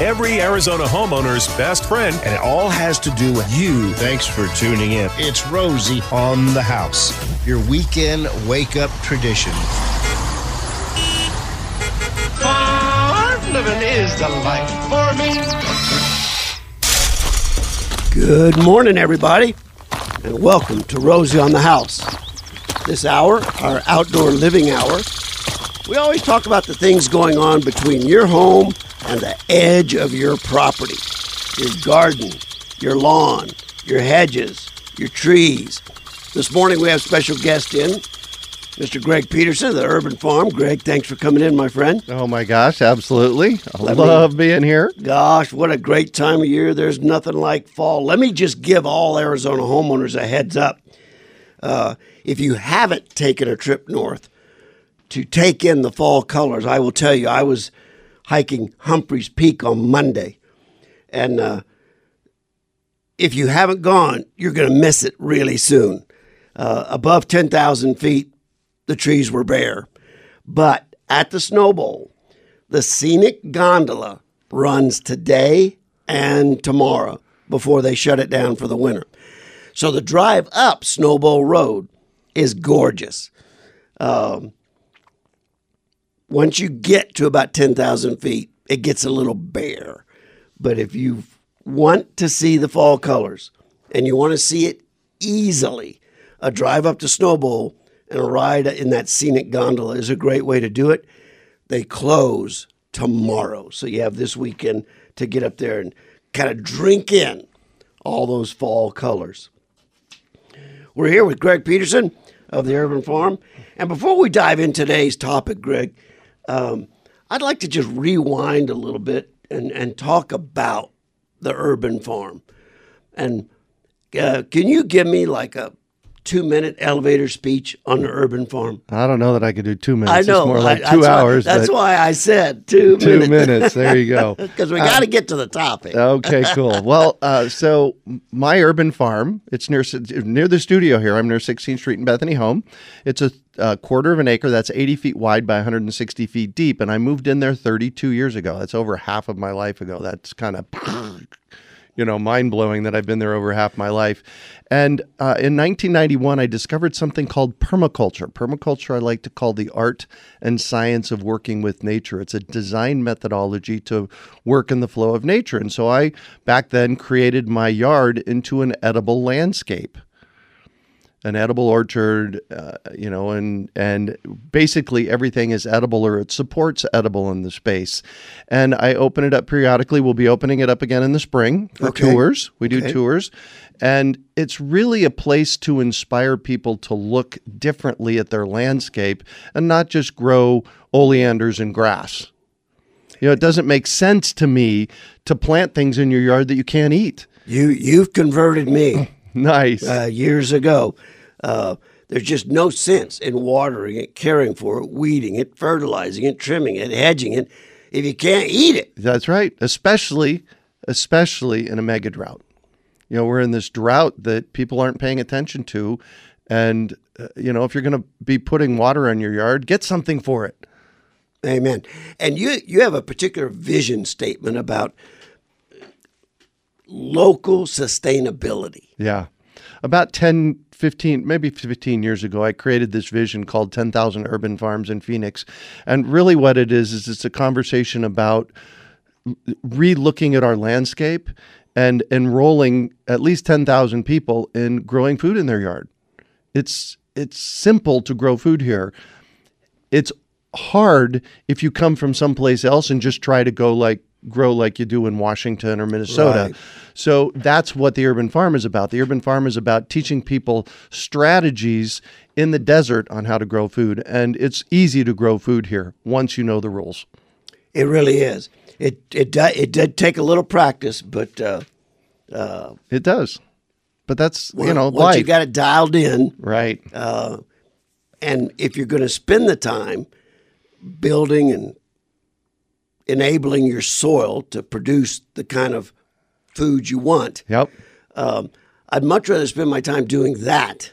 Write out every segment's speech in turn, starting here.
every Arizona homeowner's best friend. And it all has to do with you. Thanks for tuning in. It's Rosie on the house, your weekend wake up tradition. Farm living is the life for me. Good morning, everybody, and welcome to Rosie on the House. This hour, our outdoor living hour, we always talk about the things going on between your home and the edge of your property your garden, your lawn, your hedges, your trees. This morning we have a special guest in, Mr. Greg Peterson the Urban Farm. Greg, thanks for coming in, my friend. Oh my gosh, absolutely. I Let me- love being here. Gosh, what a great time of year. There's nothing like fall. Let me just give all Arizona homeowners a heads up. Uh, if you haven't taken a trip north to take in the fall colors, I will tell you, I was hiking Humphreys Peak on Monday. And uh, if you haven't gone, you're going to miss it really soon. Uh, above 10,000 feet, the trees were bare. But at the Snow Bowl, the scenic gondola runs today and tomorrow before they shut it down for the winter. So the drive up Snowbowl Road is gorgeous. Um, once you get to about 10,000 feet, it gets a little bare. But if you want to see the fall colors and you want to see it easily, a drive up to Snowbowl and a ride in that scenic gondola is a great way to do it. They close tomorrow. So you have this weekend to get up there and kind of drink in all those fall colors. We're here with Greg Peterson of the Urban Farm. And before we dive into today's topic, Greg, um, I'd like to just rewind a little bit and, and talk about the Urban Farm. And uh, can you give me like a two minute elevator speech on the Urban Farm? I don't know that I could do two minutes. I know. It's more like I- two that's why- hours. that's why I said two, two minutes. minutes. There you go. Because we got to get to the topic. Okay, cool. Well, uh, so my urban farm, it's near near the studio here. I'm near 16th Street in Bethany Home. It's a, uh quarter of an acre. That's 80 feet wide by 160 feet deep. And I moved in there 32 years ago. That's over half of my life ago. That's kind of you know, mind blowing that I've been there over half my life. And uh, in 1991, I discovered something called permaculture. Permaculture, I like to call the art and science of working with nature. It's a design methodology to work in the flow of nature. And so I, back then, created my yard into an edible landscape an edible orchard, uh, you know, and and basically everything is edible or it supports edible in the space. And I open it up periodically. We'll be opening it up again in the spring for Okay. tours. We do tours. And it's really a place to inspire people to look differently at their landscape and not just grow oleanders and grass. You know, it doesn't make sense to me to plant things in your yard that you can't eat. You you've converted me Nice. uh, years ago. Uh, there's just no sense in watering it, caring for it, weeding it, fertilizing it, trimming it, hedging it, if you can't eat it. That's right. Especially, especially in a mega drought. You know, we're in this drought that people aren't paying attention to, and uh, you know, if you're going to be putting water on your yard, get something for it. Amen. And you you have a particular vision statement about local sustainability. Yeah. About 10, 15, maybe 15 years ago, I created this vision called 10,000 Urban Farms in Phoenix. And really, what it is, is it's a conversation about re looking at our landscape and enrolling at least 10,000 people in growing food in their yard. It's, it's simple to grow food here. It's hard if you come from someplace else and just try to go like grow like you do in Washington or Minnesota. Right. So that's what the urban farm is about. The urban farm is about teaching people strategies in the desert on how to grow food. And it's easy to grow food here once you know the rules. It really is. It it it did take a little practice, but uh, It does. But that's, you know, once life. you got it dialed in, right. and if you're going to spend the time building and enabling your soil to produce the kind of food you want, Yep. um, I'd much rather spend my time doing that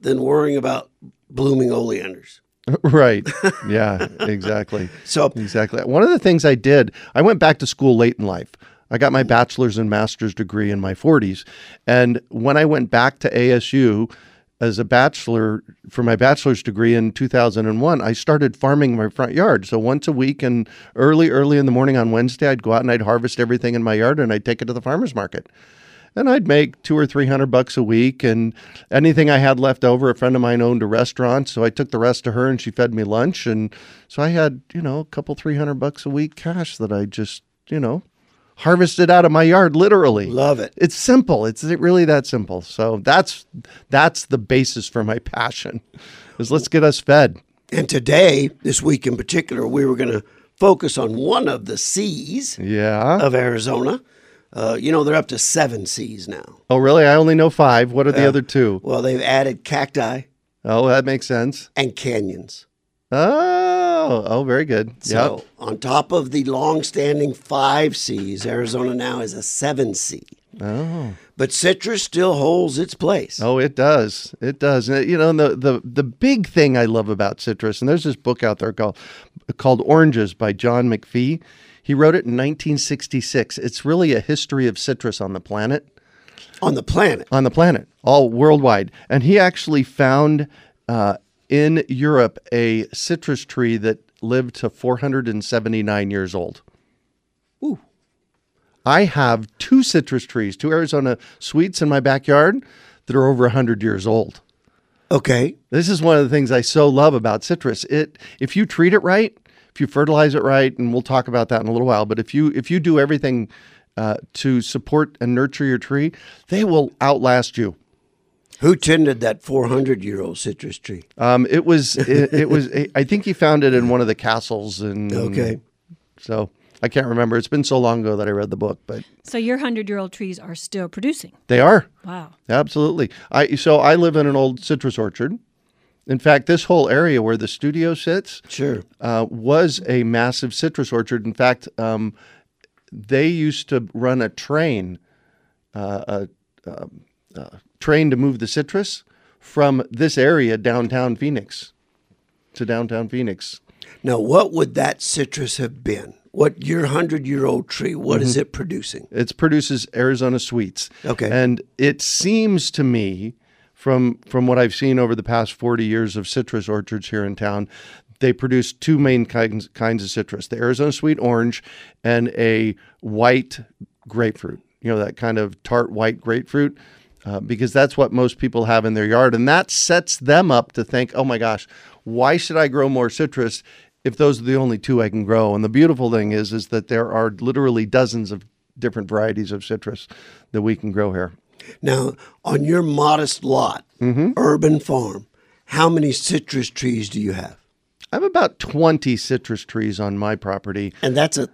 than worrying about blooming oleanders. right. Yeah, exactly. So- exactly. One of the things I did, I went back to school late in life. I got my bachelor's and master's degree in my 40s. And when I went back to ASU as a bachelor for my bachelor's degree in 2001, I started farming my front yard. So once a week and early, early in the morning on Wednesday, I'd go out and I'd harvest everything in my yard and I'd take it to the farmer's market and I'd make two or three hundred bucks a week, and anything I had left over. A friend of mine owned a restaurant, so I took the rest to her, and she fed me lunch, and so I had you know a couple three hundred bucks a week cash that I just you know harvested out of my yard, literally. Love it. It's simple. It's really that simple. So that's that's the basis for my passion. Is let's get us fed. And today, this week in particular, we were going to focus on one of the C's Yeah. of Arizona. Uh, you know, they're up to seven C's now. oh, really? I only know five. What are the other two? Well, they've added cacti Oh, that makes sense. and canyons. Oh, oh, very good. So, Yep. on top of the long-standing five C's, Arizona now is a seven C. Oh. But citrus still holds its place. Oh, it does. It does. And, you know, the, the the big thing I love about citrus, and there's this book out there called called Oranges by John McPhee. He wrote it in 1966. It's really a history of citrus on the planet, On the planet. on the planet, all worldwide. And he actually found uh, in Europe a citrus tree that lived to 479 years old. Ooh. I have two citrus trees, two Arizona sweets in my backyard that are over 100 years old. Okay. This is one of the things I so love about citrus. It if you treat it right, if you fertilize it right, and we'll talk about that in a little while. But if you if you do everything uh, to support and nurture your tree, they will outlast you. Who tended that 400 year old citrus tree? Um, it was it, it was I think he found it in one of the castles and Okay. So I can't remember. It's been so long ago that I read the book, but So your hundred year old trees are still producing. they are. Wow. Absolutely. I so I live in an old citrus orchard. In fact, this whole area where the studio sits Sure. uh, was a massive citrus orchard. In fact, um, they used to run a train, uh, a, um, uh, train to move the citrus from this area downtown Phoenix to downtown Phoenix. Now, what would that citrus have been? What your 100 year old tree, what is mm-hmm. it producing? It produces Arizona sweets. Okay. And it seems to me, from from what I've seen over the past forty years of citrus orchards here in town, they produce two main kinds kinds of citrus: the Arizona sweet orange and a white grapefruit. You know that kind of tart white grapefruit. Uh, because that's what most people have in their yard, and that sets them up to think, "Oh my gosh, why should I grow more citrus if those are the only two I can grow?" And the beautiful thing is, is that there are literally dozens of different varieties of citrus that we can grow here. Now, on your modest lot, urban farm, how many citrus trees do you have? I have about 20 citrus trees on my property, And that's a,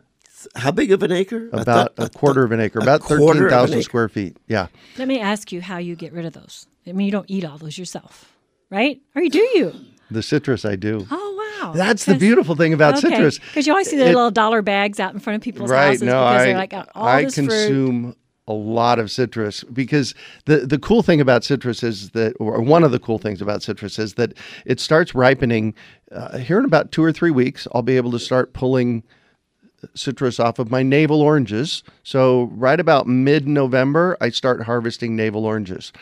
how big of an acre? I about thought- a quarter of an acre, about quarter of 13,000 square feet. Yeah. Let me ask you how you get rid of those. I mean, you don't eat all those yourself, right? Or you do you? The citrus I do. Oh wow. That's the beautiful thing about okay. citrus. Because you always see the It- little dollar bags out in front of people's right. houses No, because I, they're like got all I this fruit. consume a lot of citrus because the, the cool thing about citrus is that, or one of the cool things about citrus is that it starts ripening uh, here in about two or three weeks. I'll be able to start pulling citrus off of my navel oranges. So, right about mid November, I start harvesting navel oranges.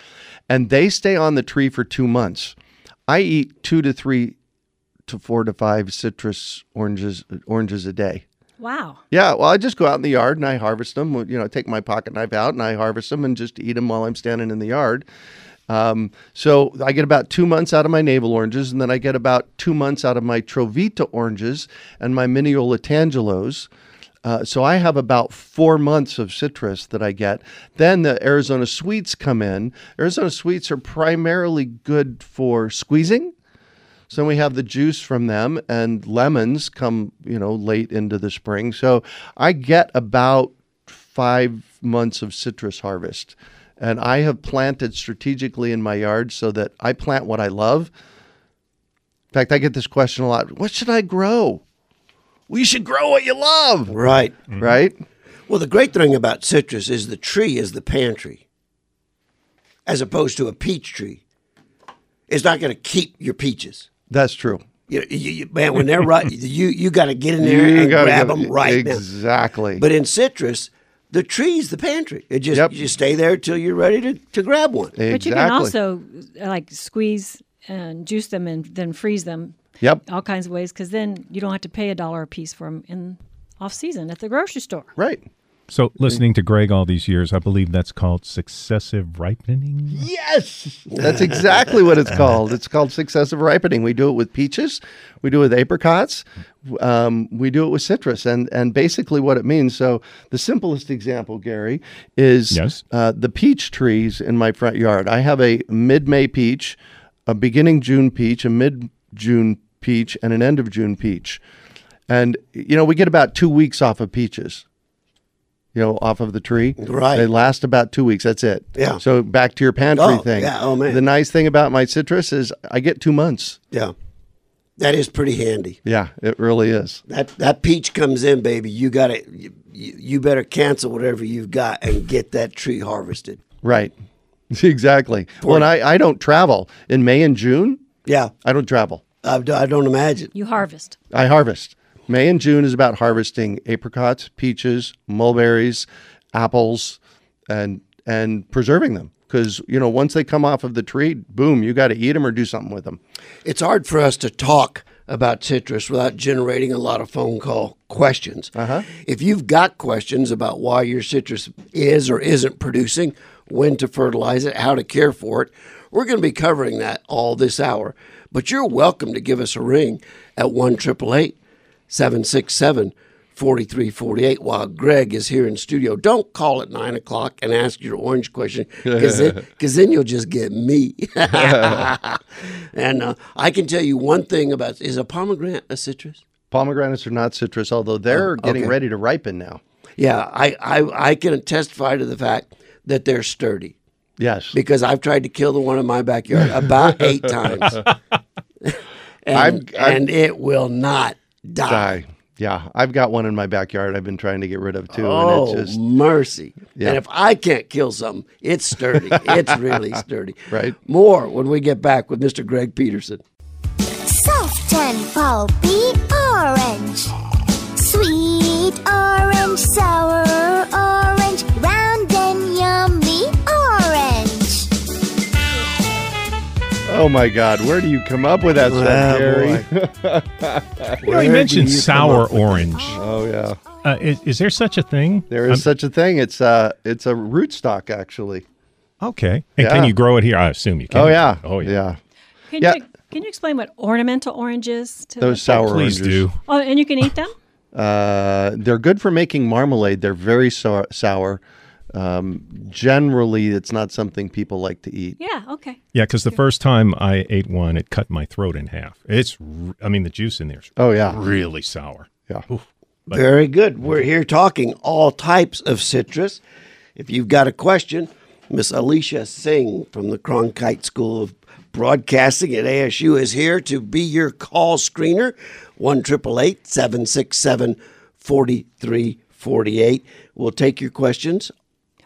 And they stay on the tree for two months. I eat two to three to four to five citrus oranges oranges a day. Wow. Yeah, well, I just go out in the yard and I harvest them. You know, I take my pocket knife out and I harvest them and just eat them while I'm standing in the yard. Um, so I get about two months out of my navel oranges, and then I get about two months out of my Trovita oranges and my Minneola tangelos. Uh, so I have about four months of citrus that I get. Then the Arizona sweets come in. Arizona sweets are primarily good for squeezing. So we have the juice from them, and lemons come, you know, late into the spring. So I get about five months of citrus harvest. And I have planted strategically in my yard so that I plant what I love. In fact, I get this question a lot What should I grow? Well, you should grow what you love, Right. Mm-hmm. right? Well, the great thing about citrus is the tree is the pantry, as opposed to a peach tree. It's not going to keep your peaches. That's true. You, you, you- man, when they're right, you you got to get in there You and grab them right now. Exactly. But in citrus, the tree's the pantry. It just Yep. you stay there till you're ready to, to grab one. exactly. But you can also uh, like squeeze and juice them and then freeze them Yep. all kinds of ways because then you don't have to pay a dollar a piece for them in off season at the grocery store. Right. So, listening to Greg all these years, I believe that's called successive ripening. Yes, that's exactly what it's called. It's called successive ripening. We do it with peaches, we do it with apricots, um, we do it with citrus, and and basically what it means. So the simplest example, Gary, is Yes. uh, the peach trees in my front yard. I have a mid-May peach, a beginning June peach, a mid-June peach, and an end of June peach, and you know we get about two weeks off of peaches. You know, off of the tree. Right. They last about two weeks. That's it. Yeah. So back to your pantry Oh, thing. yeah. Oh, man. The nice thing about my citrus is I get two months. Yeah, that is pretty handy. Yeah, it really is. That that peach comes in, baby. You got to you, you better cancel whatever you've got and get that tree harvested. Right. exactly. Well, and I, I don't travel in May and June. Yeah, I don't travel. I, I don't imagine. You harvest. I harvest. May and June is about harvesting apricots, peaches, mulberries, apples, and and preserving them. Because you know, once they come off of the tree, boom, you got to eat them or do something with them. It's hard for us to talk about citrus without generating a lot of phone call questions. Uh-huh. If you've got questions about why your citrus is or isn't producing, when to fertilize it, how to care for it, we're going to be covering that all this hour. But you're welcome to give us a ring at 1 767 4348 while Greg is here in studio. Don't call at 9 o'clock and ask your orange question because then, 'cause then you'll just get me. and uh, I can tell you one thing about is a pomegranate a citrus? Pomegranates are not citrus, although they're getting okay. ready to ripen now. Yeah, I, I, I can testify to the fact that they're sturdy Yes. because I've tried to kill the one in my backyard about eight times. and, I'm- I'm- and it will not die. Die. Yeah, I've got one in my backyard. I've been trying to get rid of too, Oh, and it's oh, just mercy. Yeah. And if I can't kill something, it's sturdy. it's really sturdy. Right. More when we get back with Mr. Greg Peterson. Soft and pulpy orange. Sweet orange, sour orange, oh my god, where do you come up with that stuff, Ah, You know, Where you do mentioned you sour orange. oh yeah, Uh, is, is there such a thing? there is such a thing. It's uh it's a rootstock actually. Okay. And can you grow it here? I assume you can. Oh yeah, Oh yeah. yeah. Can Yeah. you can you explain what ornamental oranges? To Those the- sour Please oranges. do. Oh, and you can eat them. Uh, they're good for making marmalade. They're very sour. sour. Um, generally, it's not something people like to eat. Yeah. Okay. Yeah, because the first time I ate one, it cut my throat in half. It's, I mean, the juice in there's Oh yeah, really sour. yeah. Very good. We're here talking all types of citrus. If you've got a question, Miss Alicia Singh from the Cronkite School of Broadcasting at ASU is here to be your call screener. 1 767 4348. We'll take your questions.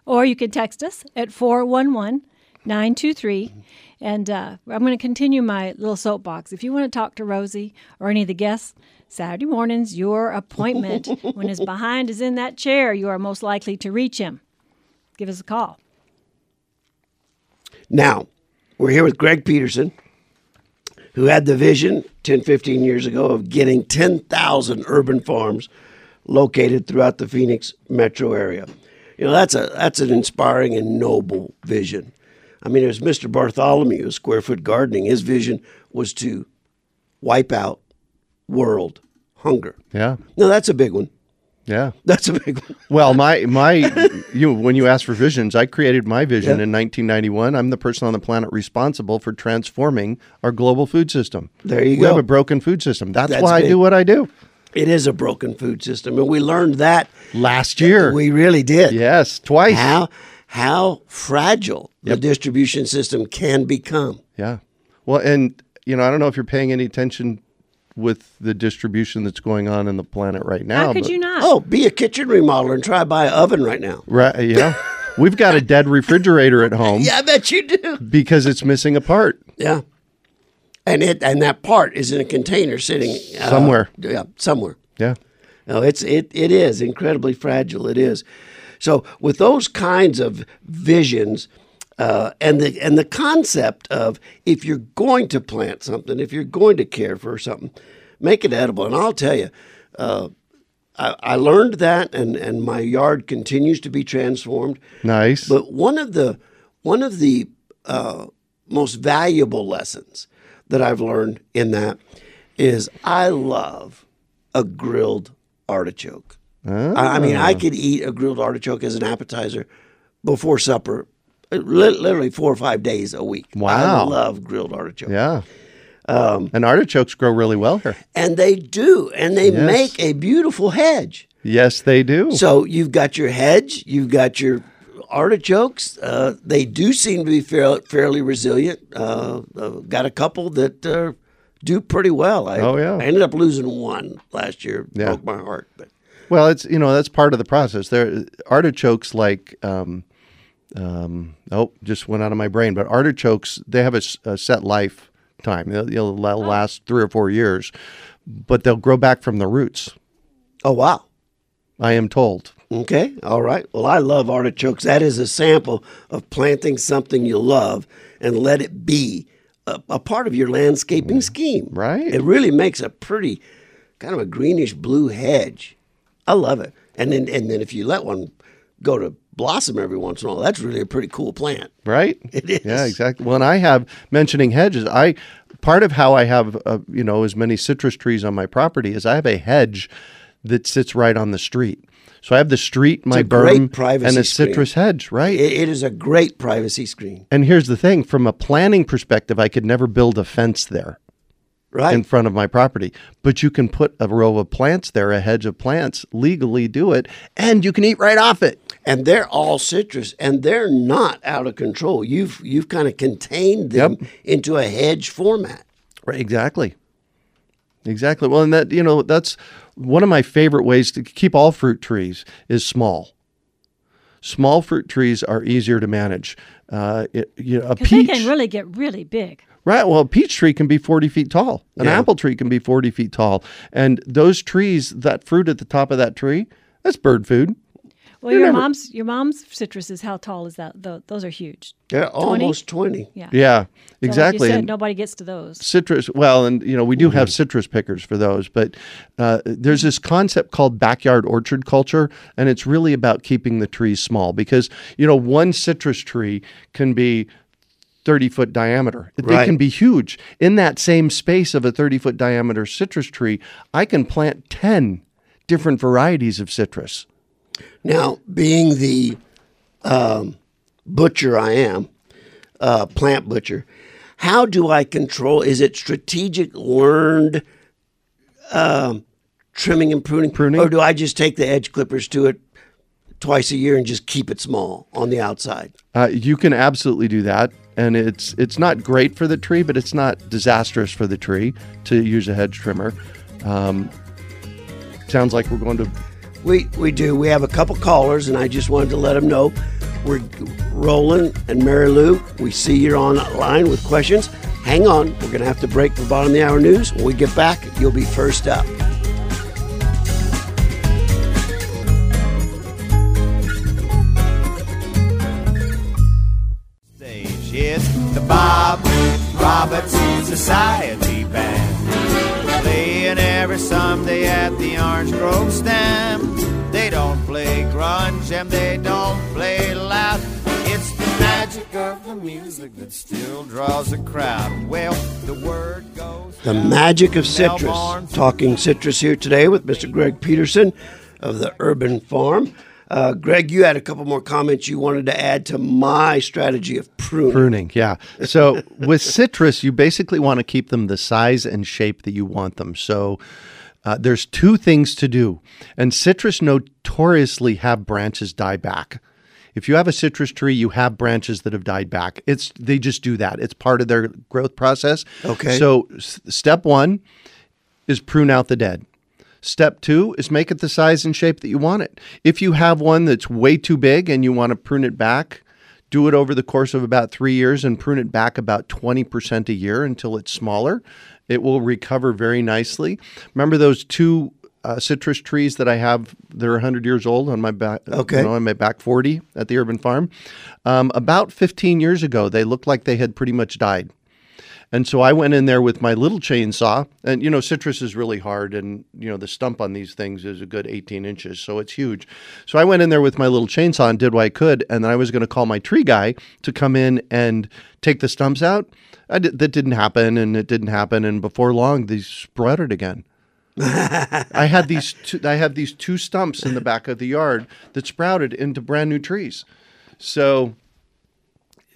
Or you can text us at 411 923. And uh, I'm going to continue my little soapbox. If you want to talk to Rosie or any of the guests, Saturday mornings, your appointment, when his behind is in that chair, you are most likely to reach him. Give us a call. Now, we're here with Greg Peterson, who had the vision 10, 15 years ago of getting 10,000 urban farms located throughout the Phoenix metro area. You know, that's a that's an inspiring and noble vision. I mean, it was Mr. Bartholomew, Square Foot Gardening. His vision was to wipe out world hunger. Yeah, No, that's a big one. yeah. That's a big one. Well, my my you when you asked for visions, I created my vision in 1991. I'm the person on the planet responsible for transforming our global food system. There you we go. We have a broken food system. That's, That's why I do what I do. It is a broken food system, and we learned that Last year, we really did. yes, twice. how how fragile the distribution system can become. Yeah. Well, and you know, I don't know if you're paying any attention with the distribution that's going on in the planet right now. How could but- you not? Oh, be a kitchen remodeler and try to buy an oven right now. Right. Yeah. We've got a dead refrigerator at home Yeah, I bet you do. because it's missing a part. Yeah. And it and that part is in a container sitting uh, Somewhere. Yeah, somewhere. Yeah. No, it's it it is incredibly fragile. It is. So with those kinds of visions, uh, and the and the concept of if you're going to plant something, if you're going to care for something, make it edible. And I'll tell you, uh, I, I learned that, and and my yard continues to be transformed. Nice. But one of the one of the uh, most valuable lessons that I've learned in that is I love a grilled artichoke. I, I mean, I could eat a grilled artichoke as an appetizer before supper, uh, li- literally four or five days a week. Wow. I love grilled artichoke. yeah. Um, and artichokes grow really well here. And they do, and they Yes. make a beautiful hedge. Yes, they do. So you've got your hedge, you've got your artichokes. Uh, they do seem to be fairly, fairly resilient. Uh, uh, got a couple that uh, do pretty well. I, Oh, yeah. I ended up losing one last year. Yeah. Broke my heart. But Well, it's you know that's part of the process. There, artichokes like um, um, oh, just went out of my brain. But artichokes they have a set lifetime. They'll, they'll la- last three or four years, but they'll grow back from the roots. oh wow. I am told. Okay, all right. Well, I love artichokes. That is a sample of planting something you love and let it be a, a part of your landscaping scheme. Right. It really makes a pretty kind of a greenish blue hedge. I love it. And then and then if you let one go to blossom every once in a while, that's really a pretty cool plant. Right. It is. Yeah, exactly. When I have mentioning hedges. I part of how I have uh, you know as many citrus trees on my property is I have a hedge that sits right on the street. So I have the street, my berm, privacy and a screen. citrus hedge. Right. It, it is a great privacy screen. and here's the thing: from a planning perspective, I could never build a fence there Right. in front of my property. But you can put a row of plants there, a hedge of plants, legally do it, and you can eat right off it. and they're all citrus and they're not out of control. You've you've kind of contained them Yep. into a hedge format. Right, exactly. Exactly. Well, and that you know that's one of my favorite ways to keep all fruit trees is small. Small fruit trees are easier to manage. Uh, it, you know, a Because they peach, can really get really big. right? Well, a peach tree can be forty feet tall. An Yeah. apple tree can be forty feet tall, and those trees, that fruit at the top of that tree, that's bird food. Well, You're your never- mom's your mom's citrus is how tall is that? Tho- Those are huge. They're almost twenty. Yeah. Yeah, So exactly. Like you said, And- nobody gets to those. citrus well and you know we do have citrus pickers for those but uh, there's this concept called backyard orchard culture and it's really about keeping the trees small because you know one citrus tree can be 30 foot diameter they Right. can be huge in that same space of a 30 foot diameter citrus tree i can plant 10 different varieties of citrus Now, being the um, butcher I am, uh, plant butcher, how do I control? Is it strategic, learned um, trimming and pruning, Pruning. or do I just take the edge clippers to it twice a year and just keep it small on the outside? Uh, you can absolutely do that, and it's it's not great for the tree, but it's not disastrous for the tree to use a hedge trimmer. Um, sounds like we're going to. We we do. We have a couple callers, and I just wanted to let them know we're Roland and Mary Lou. We see you're on line with questions. Hang on, we're going to have to break for bottom of the hour news. When we get back, you'll be first up. stage. The Bob Robertson Society Band. Every Sunday at the Orange Grove stand. They don't play grunge and they don't play loud. It's the magic of the music that still draws a crowd. Well, the word goes. The magic of citrus. Talking citrus here today with Mr. Greg Peterson of the Urban Farm. Uh, Greg, you had a couple more comments you wanted to add to my strategy of pruning. Pruning, yeah. So with citrus, you basically want to keep them the size and shape that you want them. So uh, there's two things to do, and citrus notoriously have branches die back. If you have a citrus tree, you have branches that have died back. It's they just do that. It's part of their growth process. Okay. So s- step one is prune out the dead. Step two is make it the size and shape that you want it. If you have one that's way too big and you want to prune it back, do it over the course of about three years and prune it back about 20% a year until it's smaller. It will recover very nicely. Remember those two uh, citrus trees that I have? They're 100 years old on my back. Okay. You know, on my back 40 at the urban farm. Um, about 15 years ago, they looked like they had pretty much died. And so I went in there with my little chainsaw, and you know, citrus is really hard, and you know, the stump on these things is a good 18 inches, so it's huge. So I went in there with my little chainsaw and did what I could, and then I was going to call my tree guy to come in and take the stumps out. I did, that didn't happen, and it didn't happen, and before long, these sprouted again. I had these two, I have these two stumps in the back of the yard that sprouted into brand new trees. So,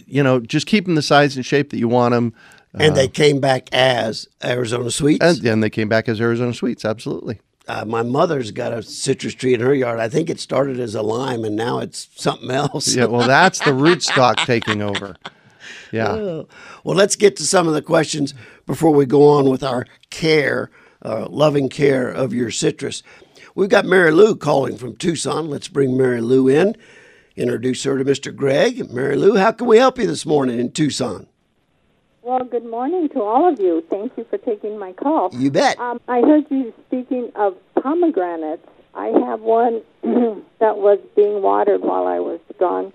you know, just keep them the size and shape that you want them. And they came back as Arizona Sweets. And then they came back as Arizona Sweets. Absolutely. uh, my mother's got a citrus tree in her yard. I think it started as a lime and now it's something else. Yeah. Well, that's the rootstock taking over. Yeah. Oh. Well, let's get to some of the questions before we go on with our care, uh, loving care of your citrus. We've got Mary Lou calling from Tucson. Let's bring Mary Lou in. Introduce her to Mr. Greg. Mary Lou, how can we help you this morning in Tucson? Well, good morning to all of you. Thank you for taking my call. You bet. Um, I heard you speaking of pomegranates. I have one that was being watered while I was gone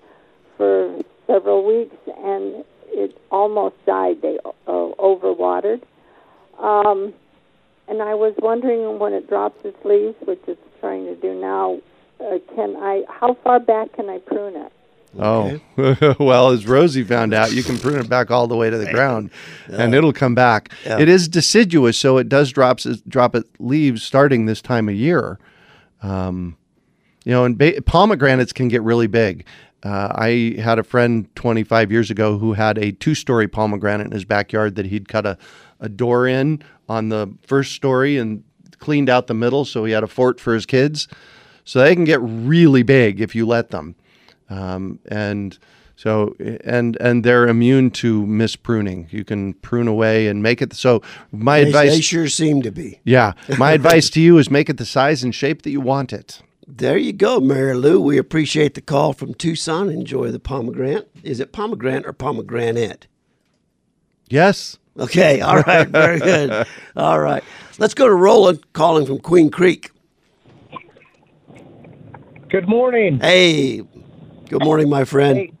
for several weeks, and it almost died. They uh, overwatered. Um, and I was wondering when it drops its leaves, which it's trying to do now, uh, can I? How far back can I prune it? Oh, well, as Rosie found out, you can prune it back all the way to the ground and it'll come back. Yeah. It is deciduous, so it does drop, drop its leaves starting this time of year. Um, you know, and ba- pomegranates can get really big. Uh, I had a friend 25 years ago who had a two story pomegranate in his backyard that he'd cut a, a door in on the first story and cleaned out the middle so he had a fort for his kids. So they can get really big if you let them. Um, and so and and they're immune to mispruning. You can prune away and make it so my They, advice they sure seem to be. yeah, my advice to you is make it the size and shape that you want it. There you go, Mary Lou. We appreciate the call from Tucson. Enjoy the pomegranate. Is it pomegranate or pomegranate? Yes. Okay, all right, very good. All right. Let's go to Roland calling from Queen Creek. Good morning. Hey, good morning, my friend. Hey,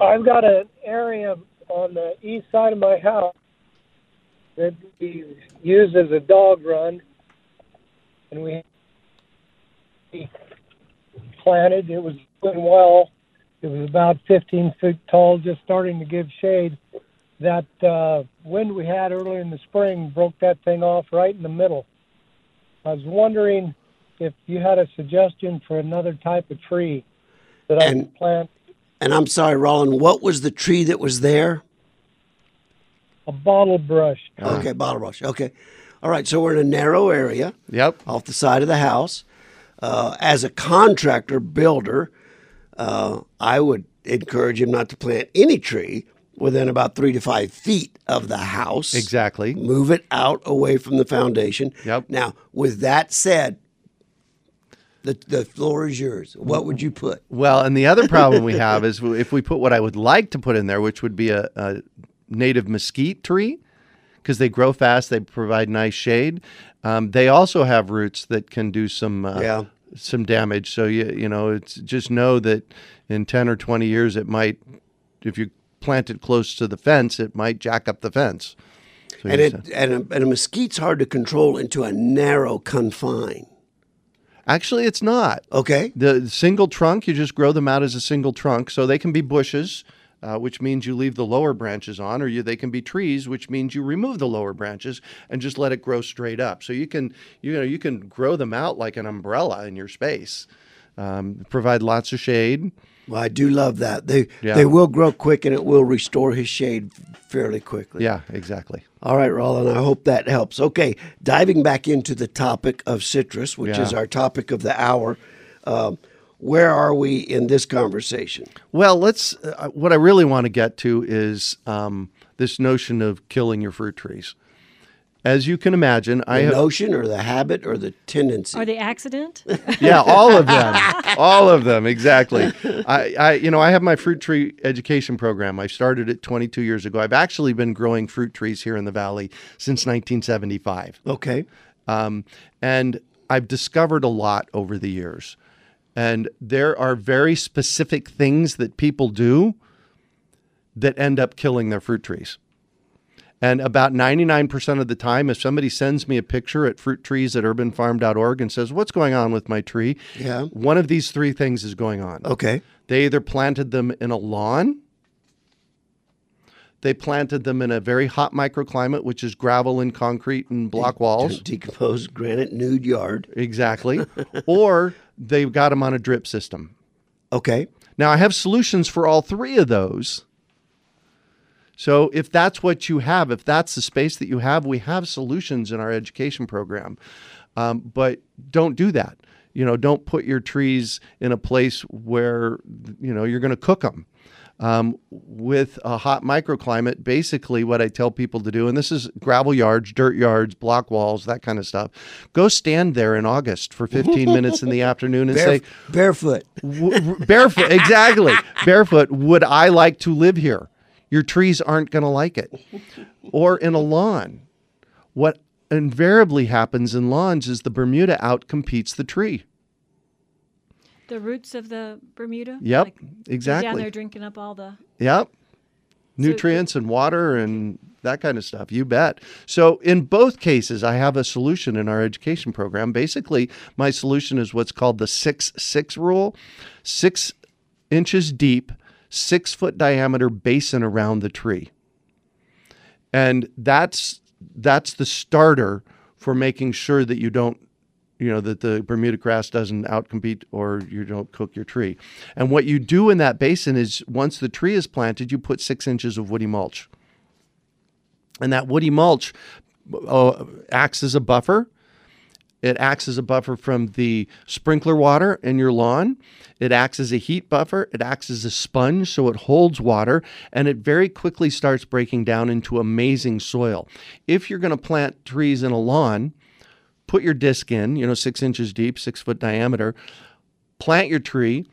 I've got an area on the east side of my house that we use as a dog run, and we planted. It was doing well. It was about 15 feet tall, just starting to give shade. That uh, wind we had earlier in the spring broke that thing off right in the middle. I was wondering if you had a suggestion for another type of tree that I And- could plant. And I'm sorry, Roland, what was the tree that was there? A bottle brush. Okay, bottle brush. Okay. All right, so we're in a narrow area. Yep. Off the side of the house. Uh, as a contractor, builder, uh, I would encourage him not to plant any tree within about three to five feet of the house. Exactly. Move it out away from the foundation. Yep. Now, with that said, the, the floor is yours. What would you put? Well, and the other problem we have is if we put what I would like to put in there, which would be a, a native mesquite tree, because they grow fast, they provide nice shade. Um, they also have roots that can do some uh, Yeah. some damage. So you you know, it's just know that in ten or twenty years, it might if you plant it close to the fence, it might jack up the fence. So And it and a, and a mesquite's hard to control into a narrow confine. Actually, it's not. Okay. The single trunk, you just grow them out as a single trunk. So they can be bushes, uh, which means you leave the lower branches on, or you, they can be trees, which means you remove the lower branches and just let it grow straight up. So you can, you know, you can grow them out like an umbrella in your space. Um, provide lots of shade. Well, I do love that. They Yeah. they will grow quick and it will restore his shade fairly quickly. Yeah, exactly. All right, Roland, I hope that helps. Okay, diving back into the topic of citrus, which Yeah. is our topic of the hour. Um, where are we in this conversation? Well, let's. Uh, what I really want to get to is um, this notion of killing your fruit trees. As you can imagine, I The have notion or the habit or the tendency? Or the accident? yeah, all of them, all of them, exactly. I, I, you know, I have my fruit tree education program. I started it 22 years ago. I've actually been growing fruit trees here in the valley since 1975. Okay. Um, and I've discovered a lot over the years. And there are very specific things that people do that end up killing their fruit trees. And about 99% of the time, if somebody sends me a picture at fruittrees at urbanfarm.org and says, What's going on with my tree? Yeah. One of these three things is going on. Okay. They either planted them in a lawn, they planted them in a very hot microclimate, which is gravel and concrete and block walls. Decomposed granite nude yard. Exactly. or they've got them on a drip system. Okay. Now, I have solutions for all three of those. So, if that's what you have, if that's the space that you have, we have solutions in our education program. Um, but don't do that. You know, don't put your trees in a place where, you know, you're going to cook them. Um, with a hot microclimate, basically what I tell people to do, and this is gravel yards, dirt yards, block walls, that kind of stuff. Go stand there in August for 15 minutes in the afternoon and Bare- say, barefoot. w- barefoot, exactly, barefoot. Would I like to live here? Your trees aren't going to like it. Or in a lawn, what invariably happens in lawns is the Bermuda outcompetes the tree. the roots of the Bermuda? Yep, Like, exactly. Down there drinking up all the. Yep. Nutrients and water and that kind of stuff. You bet. So, in both cases, I have a solution in our education program. Basically, my solution is what's called the 6 6 rule six inches deep, six foot diameter basin around the tree. And that's that's the starter for making sure that you don't you know that the bermuda grass doesn't outcompete or you don't cook your tree and what you do in that basin is once the tree is planted you put six inches of woody mulch and that woody mulch uh, acts as a buffer it acts as a buffer from the sprinkler water in your lawn. It acts as a heat buffer. It acts as a sponge, so it holds water, and it very quickly starts breaking down into amazing soil. If you're going to plant trees in a lawn, put your disc in, you know, six inches deep, six foot diameter, plant your tree,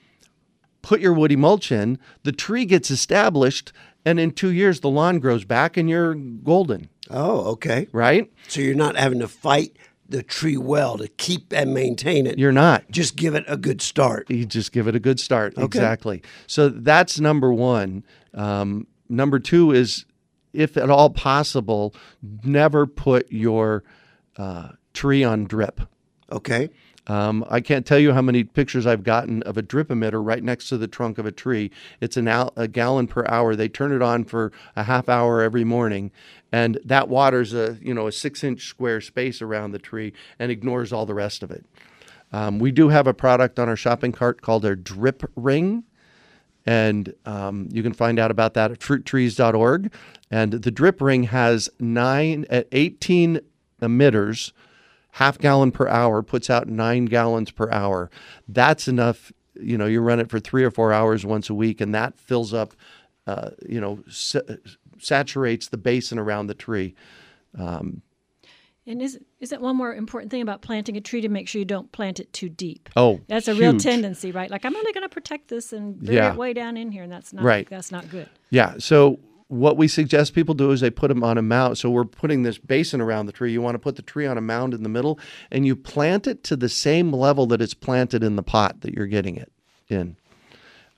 put your woody mulch in, the tree gets established, and in two years, the lawn grows back and you're golden. Oh, okay. Right? So you're not having to fight the tree well to keep and maintain it. You're not. Just give it a good start. You just give it a good start. Okay. Exactly. So that's number one. Um, number two is, if at all possible, never put your uh, tree on drip. Okay. Um, I can't tell you how many pictures I've gotten of a drip emitter right next to the trunk of a tree. It's an al- a gallon per hour. They turn it on for a half hour every morning, and that waters a you know a six inch square space around the tree and ignores all the rest of it. Um, we do have a product on our shopping cart called our Drip Ring. And um, you can find out about that at fruittrees.org. And the drip ring has nine at 18 emitters, half gallon per hour, puts out nine gallons per hour. That's enough. You know, you run it for three or four hours once a week, and that fills up, uh, you know, saturates the basin around the tree. Um, And is isn't one more important thing about planting a tree to make sure you don't plant it too deep? Oh, that's a real tendency, right? Like I'm only going to protect this and bury Yeah. it way down in here, and that's not Right. That's not good. Yeah. So what we suggest people do is they put them on a mound. So we're putting this basin around the tree. You want to put the tree on a mound in the middle, and you plant it to the same level that it's planted in the pot that you're getting it in.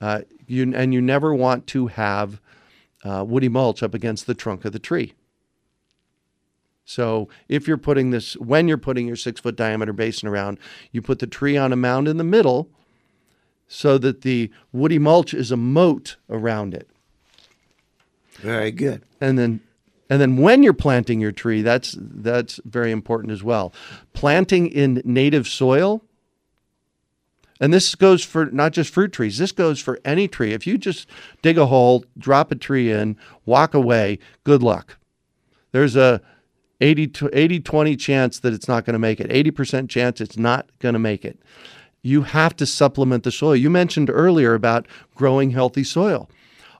Uh, you and you never want to have uh, woody mulch up against the trunk of the tree. So if you're putting this, when you're putting your six foot diameter basin around, you put the tree on a mound in the middle so that the woody mulch is a moat around it. Very good. And then and then when you're planting your tree, that's that's very important as well. Planting in native soil and this goes for not just fruit trees. This goes for any tree. If you just dig a hole, drop a tree in, walk away, good luck. There's a 80, 80 20 chance that it's not going to make it. 80% chance it's not going to make it. You have to supplement the soil. You mentioned earlier about growing healthy soil.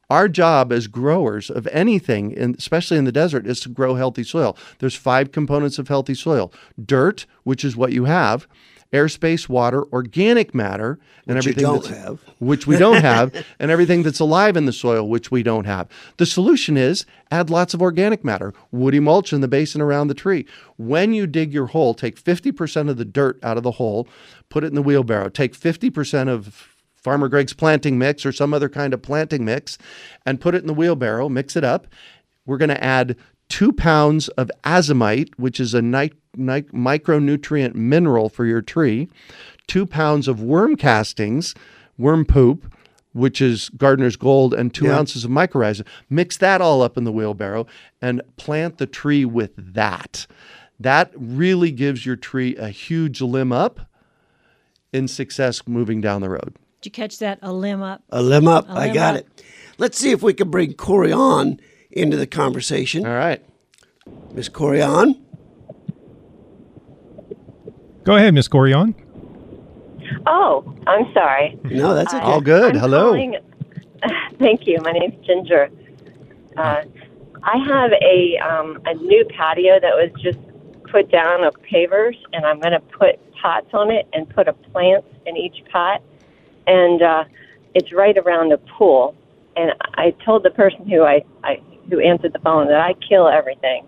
Our job as growers of anything, in, especially in the desert, is to grow healthy soil. There's five components of healthy soil: dirt, which is what you have, airspace, water, organic matter, and Which everything don't have. which we don't have, and everything that's alive in the soil, which we don't have. The solution is add lots of organic matter, woody mulch in the basin around the tree. When you dig your hole, take 50% of the dirt out of the hole, put it in the wheelbarrow, take 50% of Farmer Greg's planting mix or some other kind of planting mix, and put it in the wheelbarrow, mix it up. We're going to add two pounds of azomite, which is a ni- ni- micronutrient mineral for your tree, two pounds of worm castings, worm poop, which is gardener's gold, and two Yeah. ounces of mycorrhiza. Mix that all up in the wheelbarrow and plant the tree with that. That really gives your tree a huge limb up in success moving down the road. Did you catch that? A limb up. A limb up. A I limb got up. it. Let's see if we can bring Corey on into the conversation. All right. Miss Corey on. Go ahead, Miss Corion. Oh, I'm sorry. No, that's Uh, okay. All good. I'm Hello. calling- thank you. My name's Ginger. Uh, I have a um, a new patio that was just put down of pavers, and I'm going to put pots on it and put a plant in each pot, and uh, it's right around the pool. And I told the person who I, I who answered the phone that I kill everything,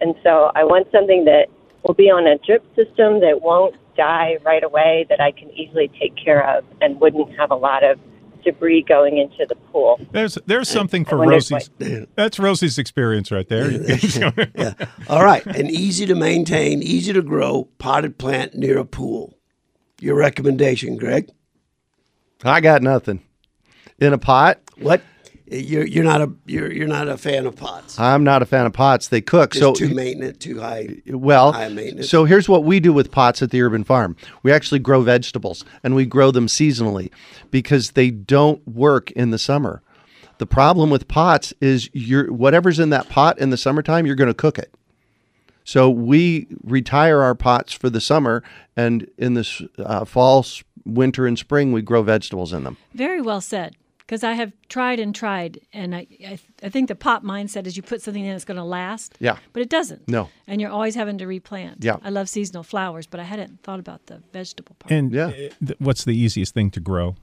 and so I want something that will be on a drip system that won't die right away, that I can easily take care of, and wouldn't have a lot of debris going into the pool. There's there's something for wonder if Rosie's. That's Rosie's experience right there. yeah. All right. An easy to maintain, easy to grow potted plant near a pool. Your recommendation, Greg? I got nothing. In a pot? What? You're you're not a you're you're not a fan of pots. I'm not a fan of pots. They cook. Just so too maintenance, too high. Well, high maintenance. so here's what we do with pots at the urban farm. We actually grow vegetables and we grow them seasonally because they don't work in the summer. The problem with pots is you're whatever's in that pot in the summertime, you're going to cook it. So we retire our pots for the summer, and in the uh, fall, winter, and spring, we grow vegetables in them. Very well said. Because I have tried and tried, and I, I, I think the pop mindset is you put something in it's going to last. Yeah. But it doesn't. No. And you're always having to replant. Yeah. I love seasonal flowers, but I hadn't thought about the vegetable part. And uh, th- what's the easiest thing to grow?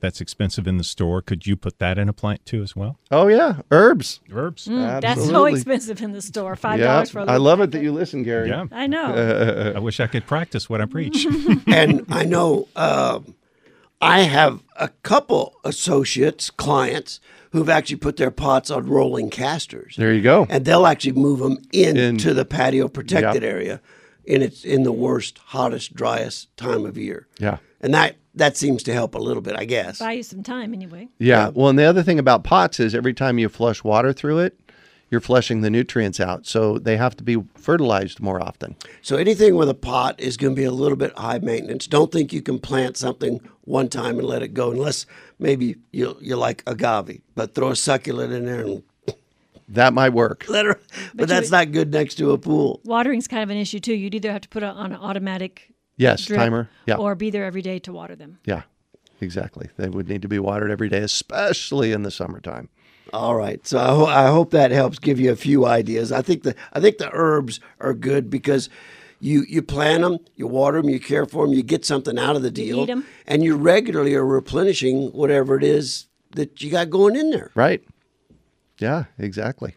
That's expensive in the store. Could you put that in a plant too as well? Oh yeah, herbs. Herbs. Mm, that's so expensive in the store. Five Yeah, dollars for a I little love it that you listen, Gary. Yeah. I know. I wish I could practice what I preach. and I know um, I have a couple associates, clients, who've actually put their pots on rolling casters. There you go. And they'll actually move them In- into the patio protected Yep. area in its in the worst, hottest, driest time of year. Yeah. And that that seems to help a little bit, I guess. Buy you some time anyway. Yeah. Well, and the other thing about pots is every time you flush water through it, you're flushing the nutrients out. So they have to be fertilized more often. So anything with a pot is going to be a little bit high maintenance. Don't think you can plant something one time and let it go, unless maybe you you like agave. But throw a succulent in there and That might work. let her. But, you that's would- not good next to a pool. Watering's kind of an issue too. You'd either have to put it on an automatic Yes, drip timer. Yeah. or be there every day to water them. Yeah. Exactly. They would need to be watered every day, especially in the summertime. All right. So I, ho- I hope that helps give you a few ideas. I think the I think the herbs are good because you you plant them, you water them, you care for them, you get something out of the deal, eat 'em. and you regularly are replenishing whatever it is that you got going in there. Right. Yeah, exactly.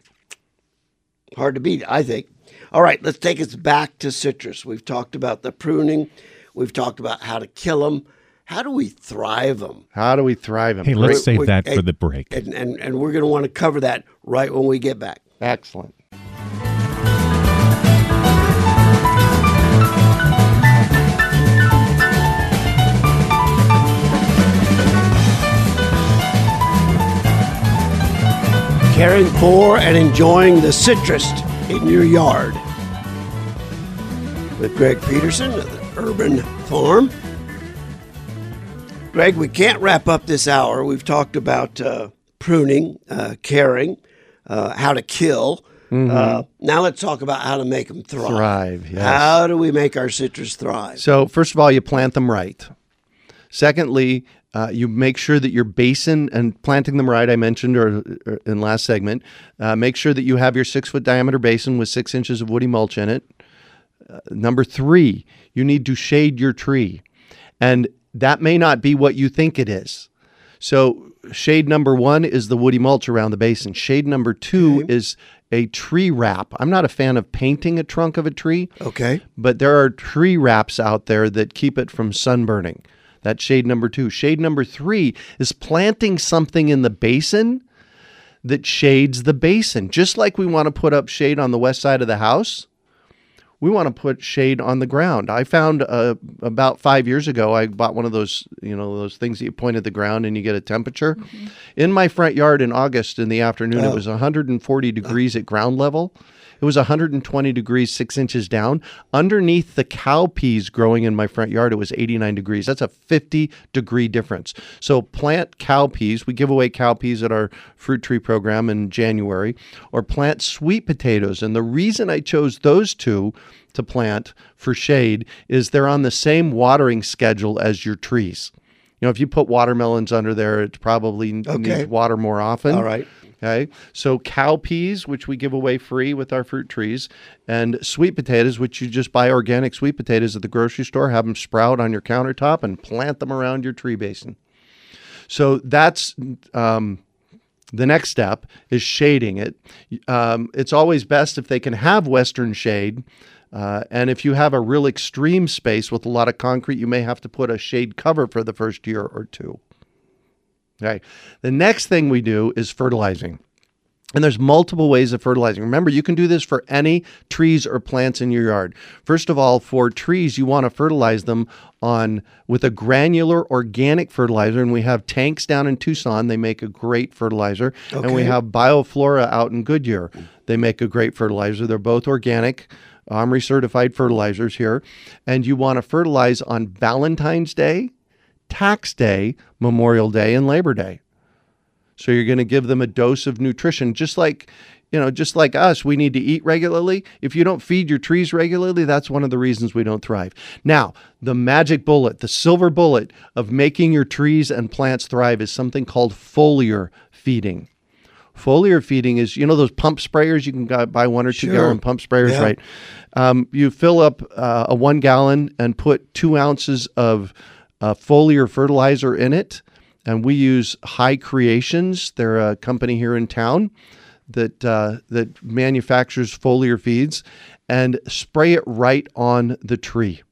Hard to beat, I think. All right, let's take us back to citrus. We've talked about the pruning. We've talked about how to kill them. How do we thrive them? How do we thrive them? Hey, let's save that for the break. And, and, and we're going to want to cover that right when we get back. Excellent. caring for and enjoying the citrus in your yard. With Greg Peterson of the Urban Farm. Greg, we can't wrap up this hour. We've talked about uh, pruning, uh, caring, uh, how to kill. Uh, now let's talk about how to make them thrive. Thrive, yes. How do we make our citrus thrive? So, first of all, you plant them right. Secondly, Uh, you make sure that your basin and planting them right, I mentioned or, or in last segment. Uh, make sure that you have your six foot diameter basin with six inches of woody mulch in it. Uh, number three, you need to shade your tree. And that may not be what you think it is. So, shade number one is the woody mulch around the basin. Shade number two is a tree wrap. I'm not a fan of painting a trunk of a tree. Okay. But there are tree wraps out there that keep it from sunburning. That's shade number two. Shade number three is planting something in the basin that shades the basin. Just like we want to put up shade on the west side of the house, we want to put shade on the ground. I found uh, about five years ago, I bought one of those, you know, those things that you point at the ground and you get a temperature. In my front yard in August in the afternoon, Oh. it was 140 degrees at ground level. It was 120 degrees, six inches down. Underneath the cow peas growing in my front yard, it was 89 degrees. That's a 50 degree difference. So plant cow peas. We give away cow peas at our fruit tree program in January, or plant sweet potatoes. And the reason I chose those two to plant for shade is they're on the same watering schedule as your trees. Know, if you put watermelons under there, it probably Okay. needs water more often. All right. Okay. So cow peas, which we give away free with our fruit trees, and sweet potatoes, which you just buy organic sweet potatoes at the grocery store, have them sprout on your countertop and plant them around your tree basin. So that's um, the next step is shading it. Um, it's always best if they can have western shade. Uh, and if you have a real extreme space with a lot of concrete, you may have to put a shade cover for the first year or two. Okay. The next thing we do is fertilizing. And there's multiple ways of fertilizing. Remember, you can do this for any trees or plants in your yard. First of all, for trees, you want to fertilize them on with a granular organic fertilizer. And we have Tank's down in Tucson. They make a great fertilizer. And we have Bioflora out in Goodyear. They make a great fertilizer. They're both organic. OMRI certified fertilizers here. And you want to fertilize on Valentine's Day, Tax Day, Memorial Day, and Labor Day. So you're going to give them a dose of nutrition, just like you know, just like us, we need to eat regularly. If you don't feed your trees regularly, that's one of the reasons we don't thrive. Now, the magic bullet, the silver bullet of making your trees and plants thrive is something called foliar feeding. Foliar feeding is, you know, those pump sprayers you can buy one or two Sure. gallon pump sprayers, Yeah. right? Um, you fill up uh, a one gallon and put two ounces of uh, foliar fertilizer in it. And we use High Creations. They're a company here in town that uh, that manufactures foliar feeds, and spray it right on the tree.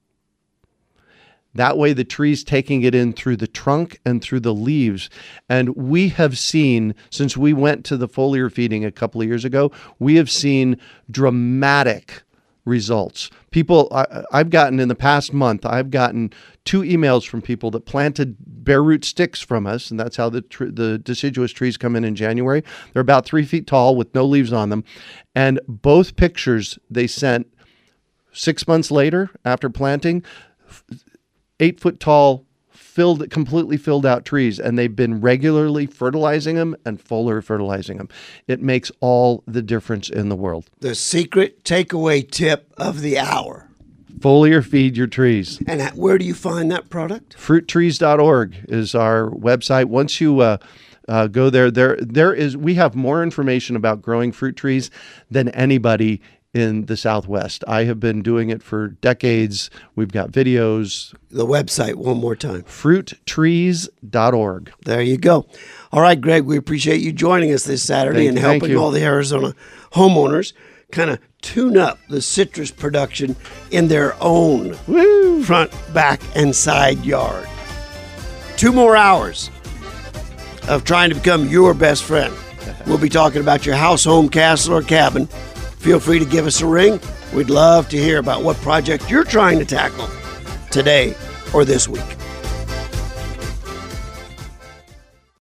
That way, the tree's taking it in through the trunk and through the leaves. And we have seen, since we went to the foliar feeding a couple of years ago, we have seen dramatic results. People, I, I've gotten in the past month, I've gotten two emails from people that planted bare root sticks from us, and that's how the tr- the deciduous trees come in in January. They're about three feet tall with no leaves on them, and both pictures they sent six months later after planting eight foot tall, filled completely filled out trees, and they've been regularly fertilizing them and foliar fertilizing them. It makes all the difference in the world. The secret takeaway tip of the hour. Foliar feed your trees. And h- where do you find that product? Fruittrees.org is our website. Once you uh, uh, go there, there there is we have more information about growing fruit trees than anybody in the Southwest. I have been doing it for decades. We've got videos. The website, one more time. Fruittrees.org. There you go. All right, Greg, we appreciate you joining us this Saturday Thank and helping all the Arizona homeowners kind of tune up the citrus production in their own front, back, and side yard. Two more hours of trying to become your best friend. We'll be talking about your house, home, castle, or cabin. Feel free to give us a ring. We'd love to hear about what project you're trying to tackle today or this week.